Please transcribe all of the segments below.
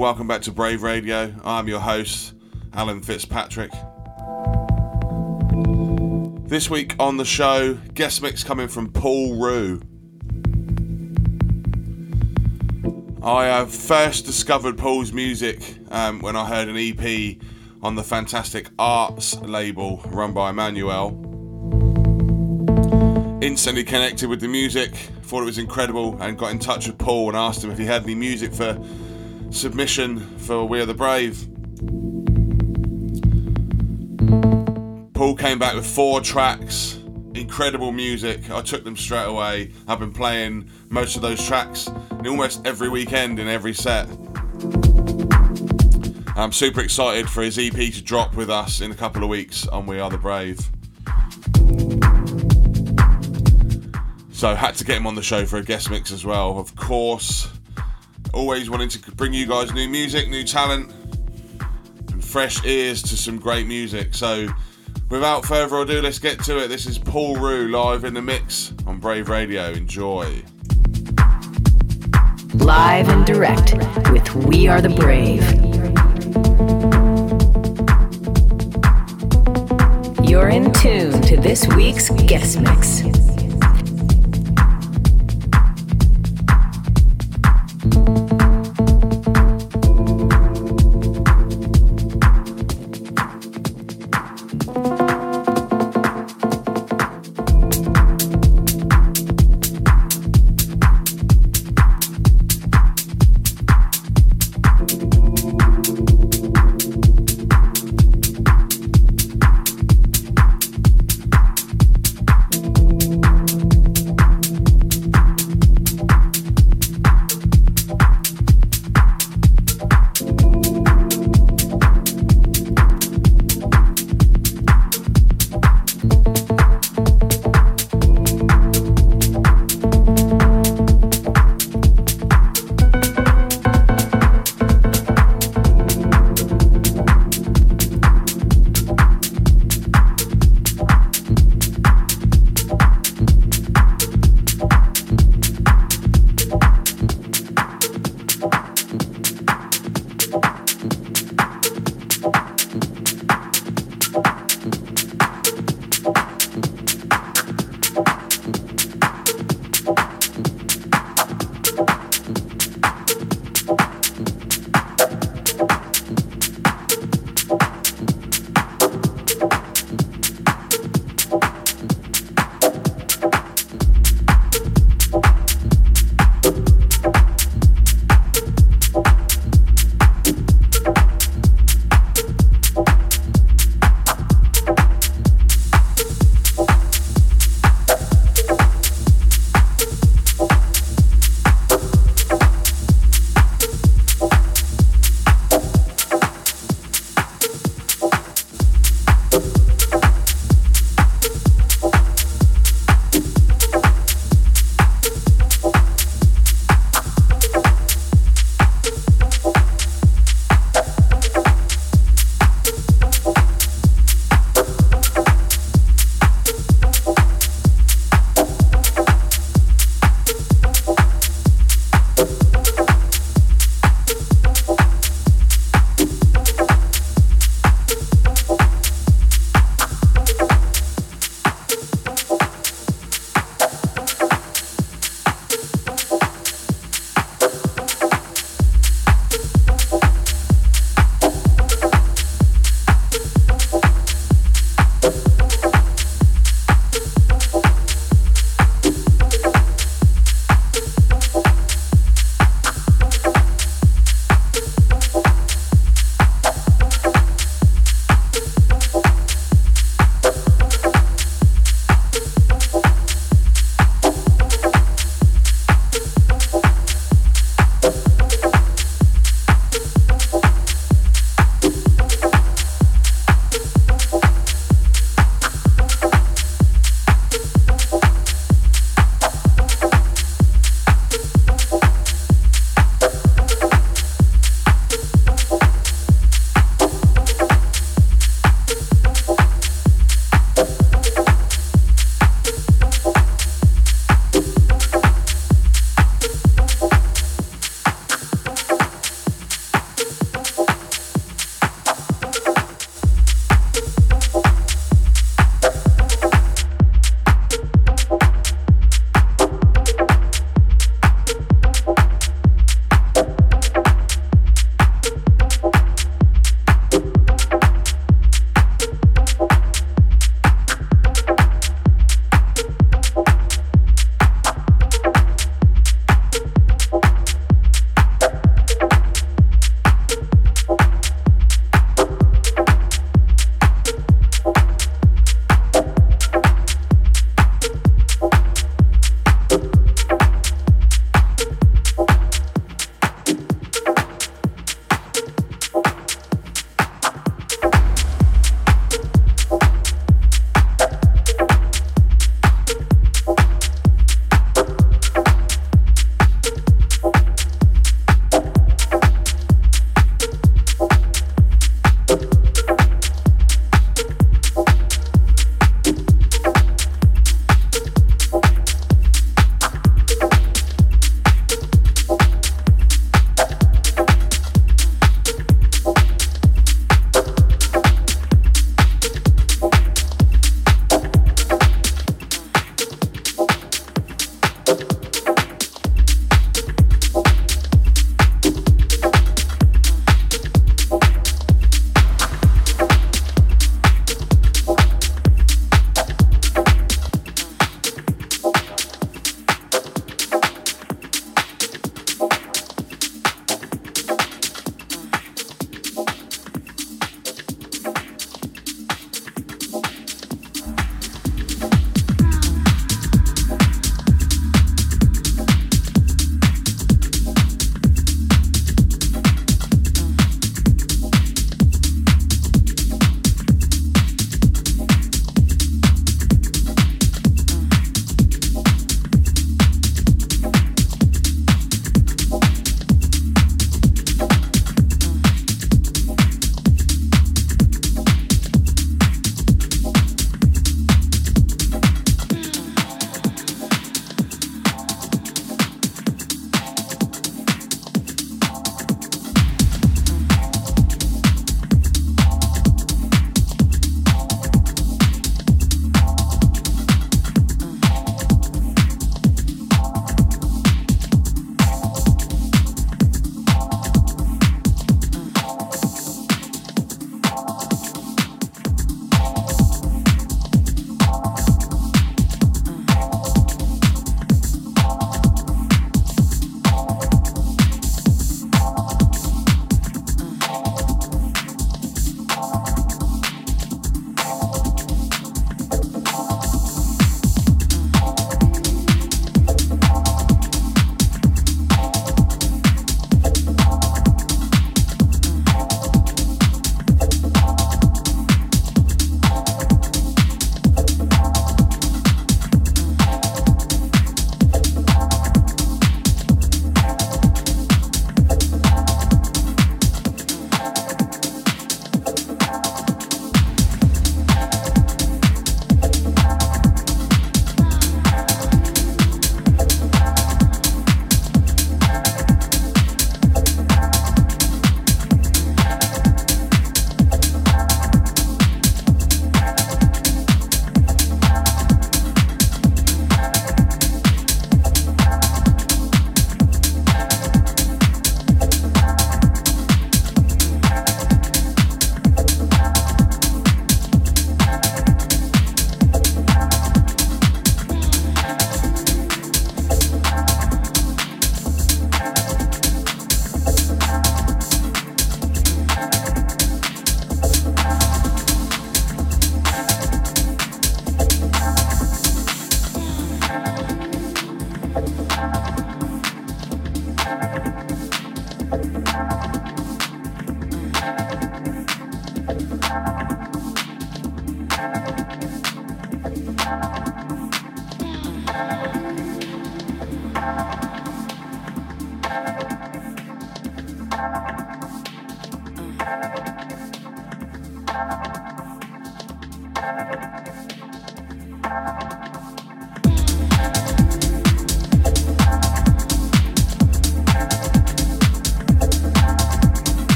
welcome back to Brave Radio. I'm your host, Alan Fitzpatrick. This week on the show, guest mix coming from Paul Rue. I have first discovered Paul's music um, when I heard an EP on the Fantastic Arts label run by Emmanuel. Instantly connected with the music, thought it was incredible, and got in touch with Paul and asked him if he had any music for submission for We Are the Brave. Paul came back with four tracks, incredible music. I took them straight away. I've been playing most of those tracks almost every weekend in every set. I'm super excited for his EP to drop with us in a couple of weeks on We Are the Brave. So had to get him on the show for a guest mix as well. Of course, always wanting to bring you guys new music, new talent, and fresh ears to some great music. So without further ado, let's get to it. This is Paul Rue live in the mix on Brave Radio. Enjoy. Live and direct with We Are the Brave. You're in tune to this week's guest mix.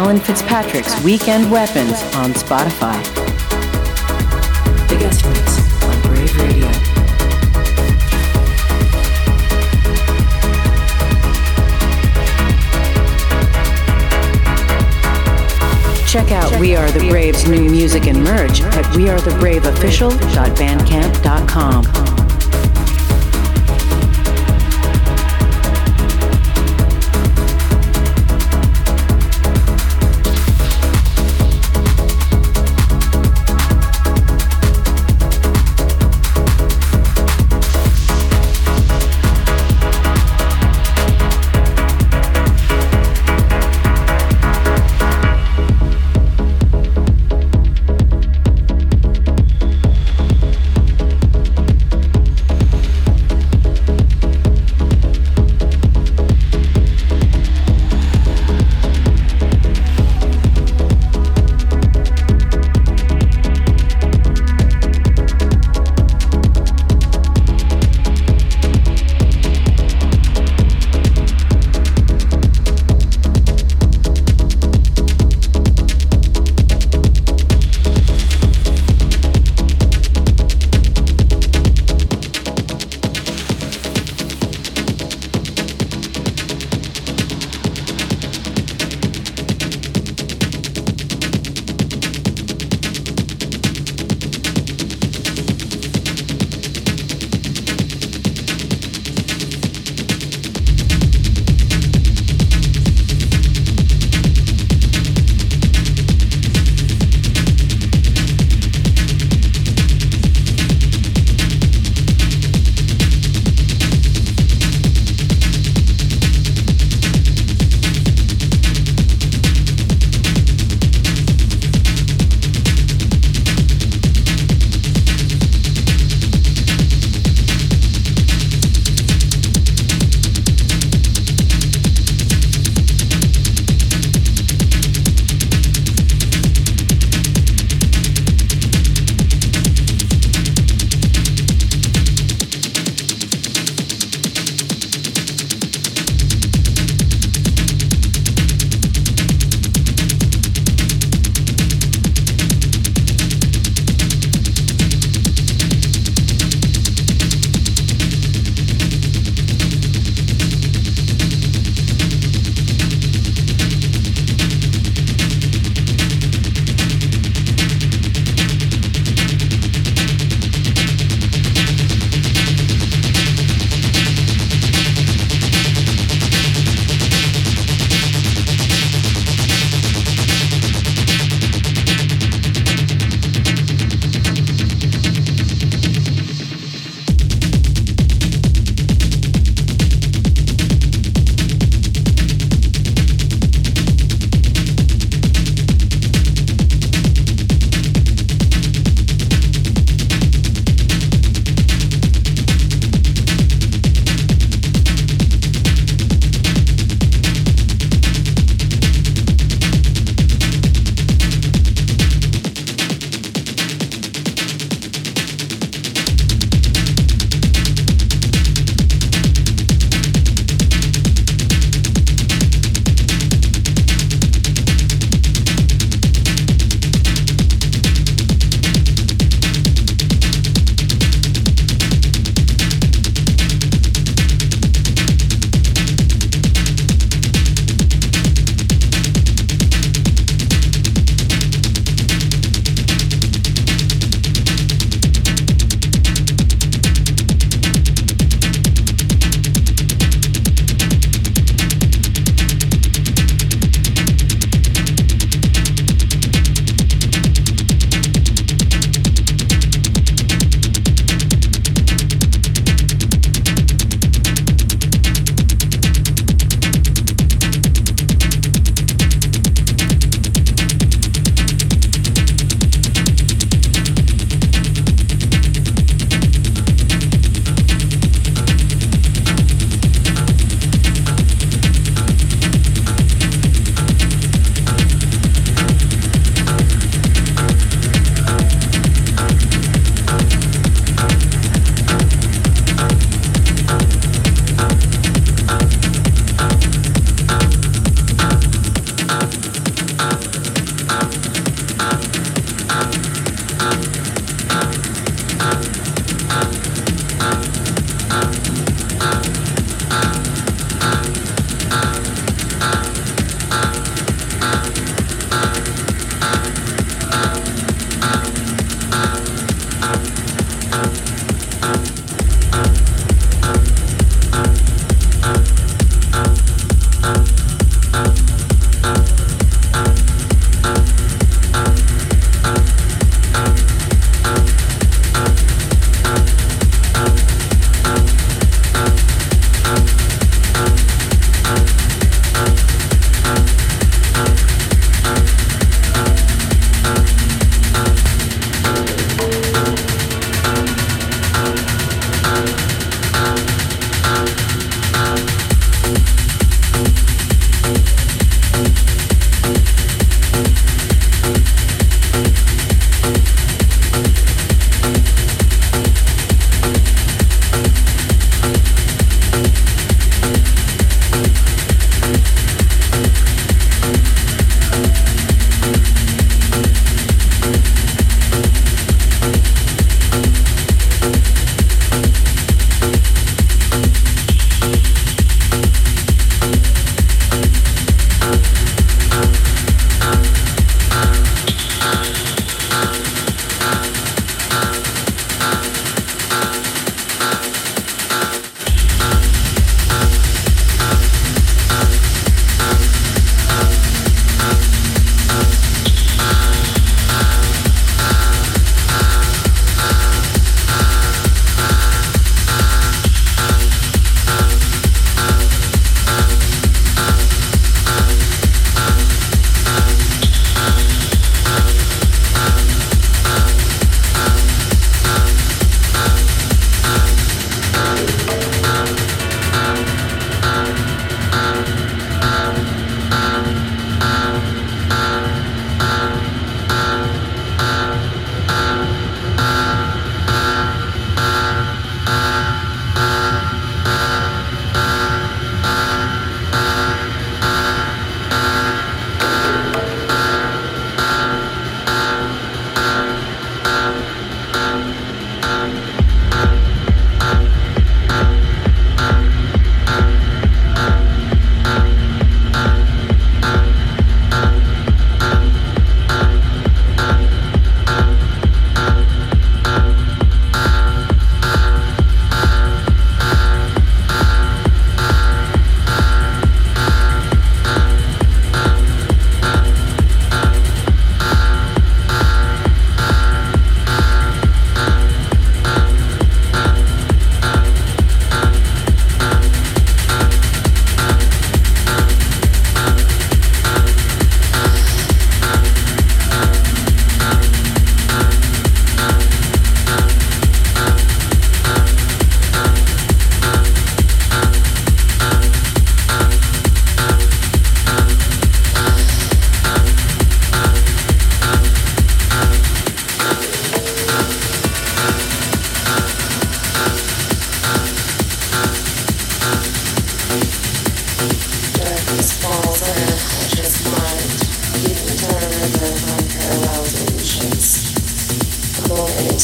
Alan Fitzpatrick's Weekend Weapons on Spotify. The Guest Mix on Brave Radio. Check out We Are the Brave's new music and merch at wearethebraveofficial.bandcamp.com.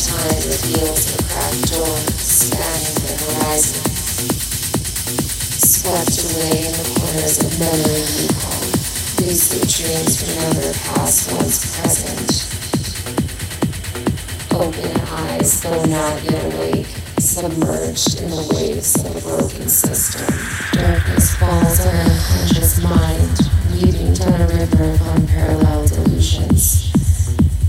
time reveals the cracked door spanning the horizon. Swept away in the corners of memory recall. Lucid dreams remember past once present. Open eyes, though not yet awake, submerged in the waves of a broken system. Darkness falls on unconscious mind, leading down a river of unparalleled illusions.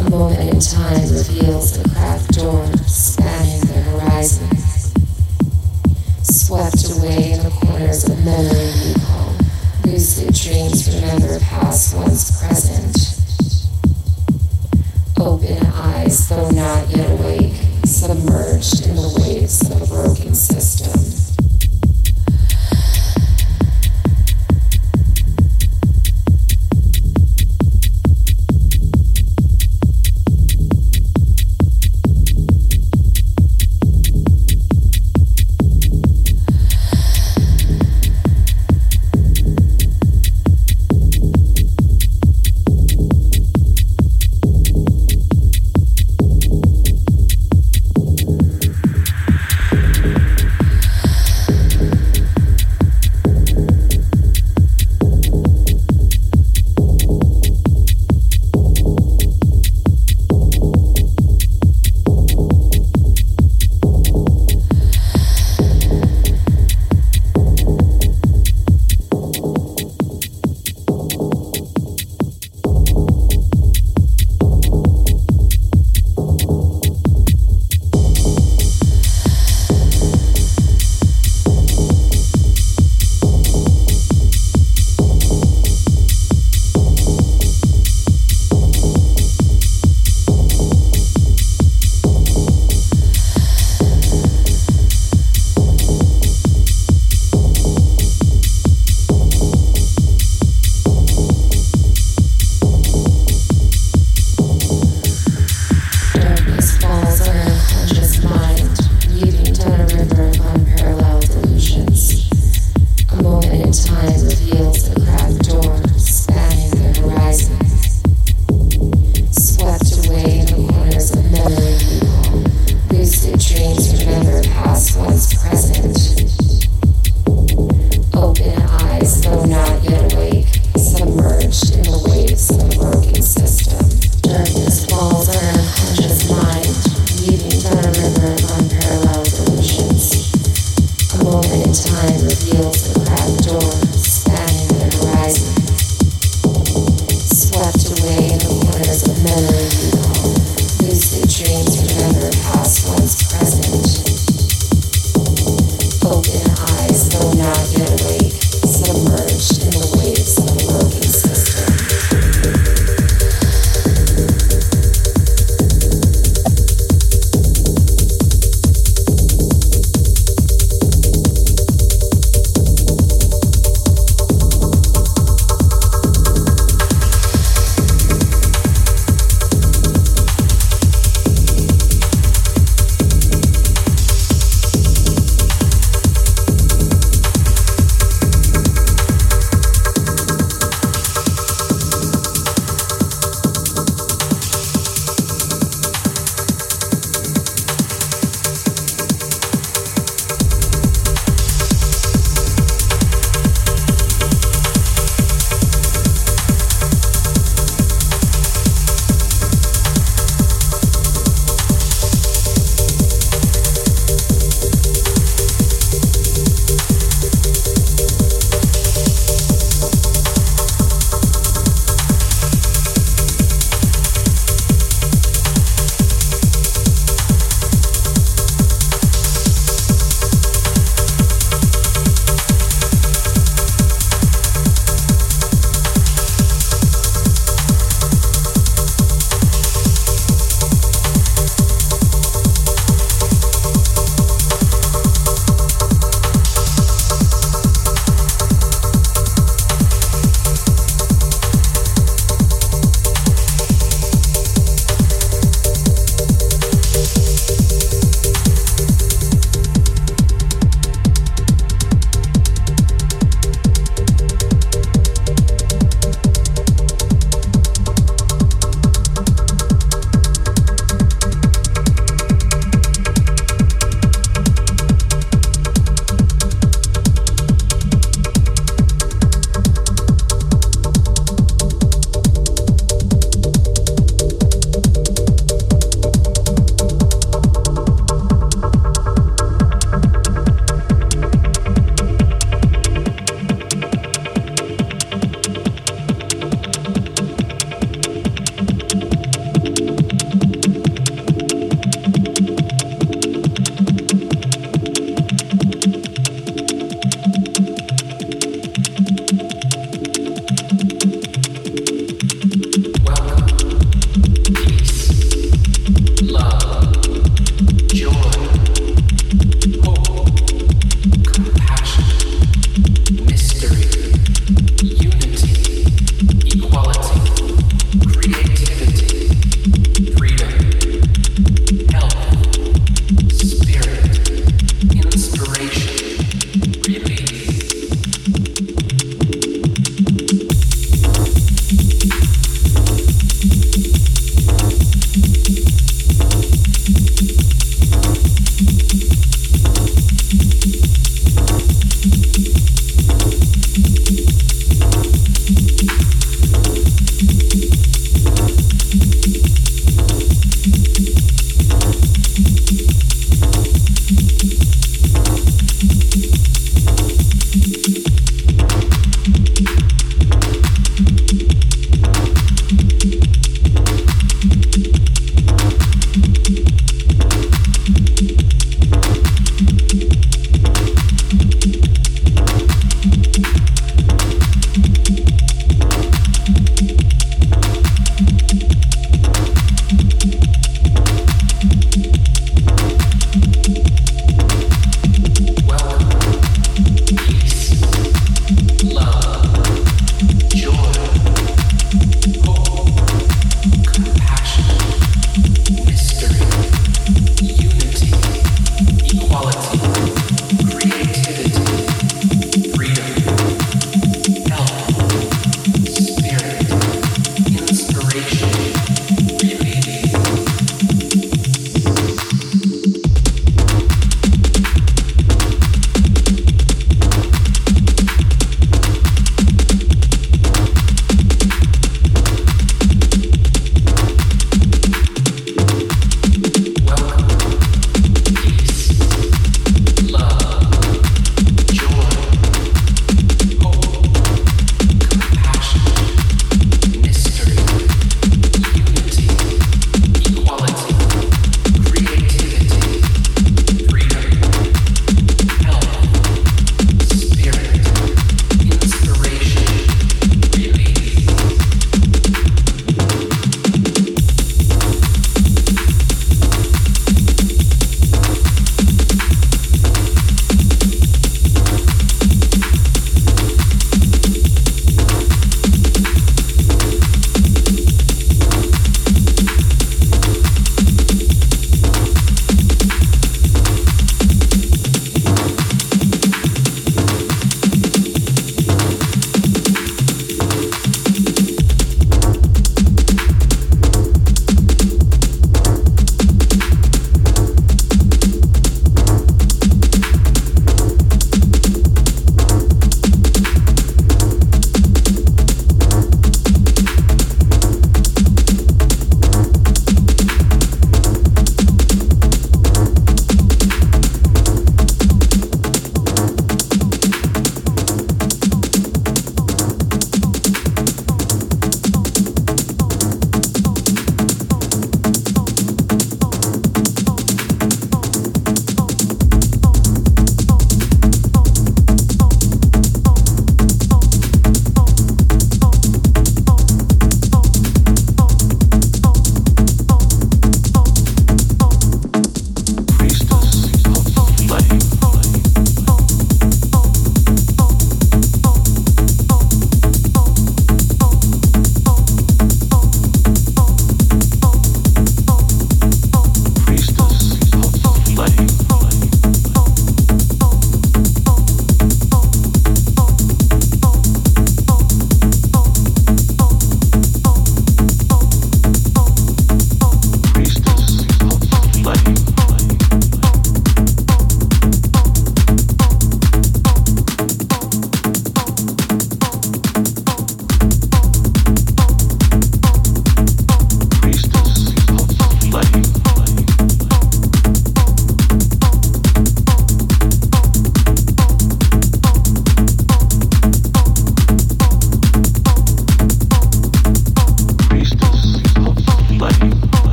A moment in time reveals the cracked door spanning the horizon. Swept away in the corners of memory recall. Lucid dreams remember past once present. Open eyes, though not yet awake, submerged in the waves of a broken system.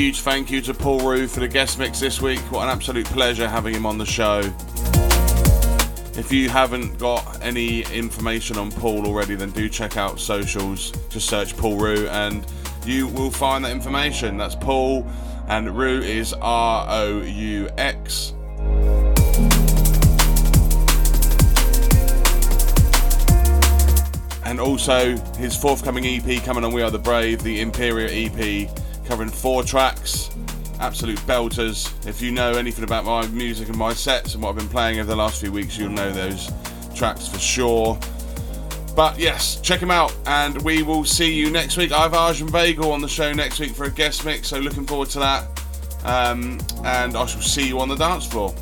Huge thank you to Paul Roux for the guest mix this week. What an absolute pleasure having him on the show. If you haven't got any information on Paul already, then do check out socials. Just search Paul Roux and you will find that information. That's Paul, and Roux is R O U X. And also his forthcoming EP coming on We Are the Brave, the Imperial EP covering four tracks, absolute belters. If you know anything about my music and my sets and what I've been playing over the last few weeks, you'll know those tracks for sure. But yes, check them out, and we will see you next week. I have Arjun Vagale on the show next week for a guest mix, so looking forward to that. Um, and I shall see you on the dance floor.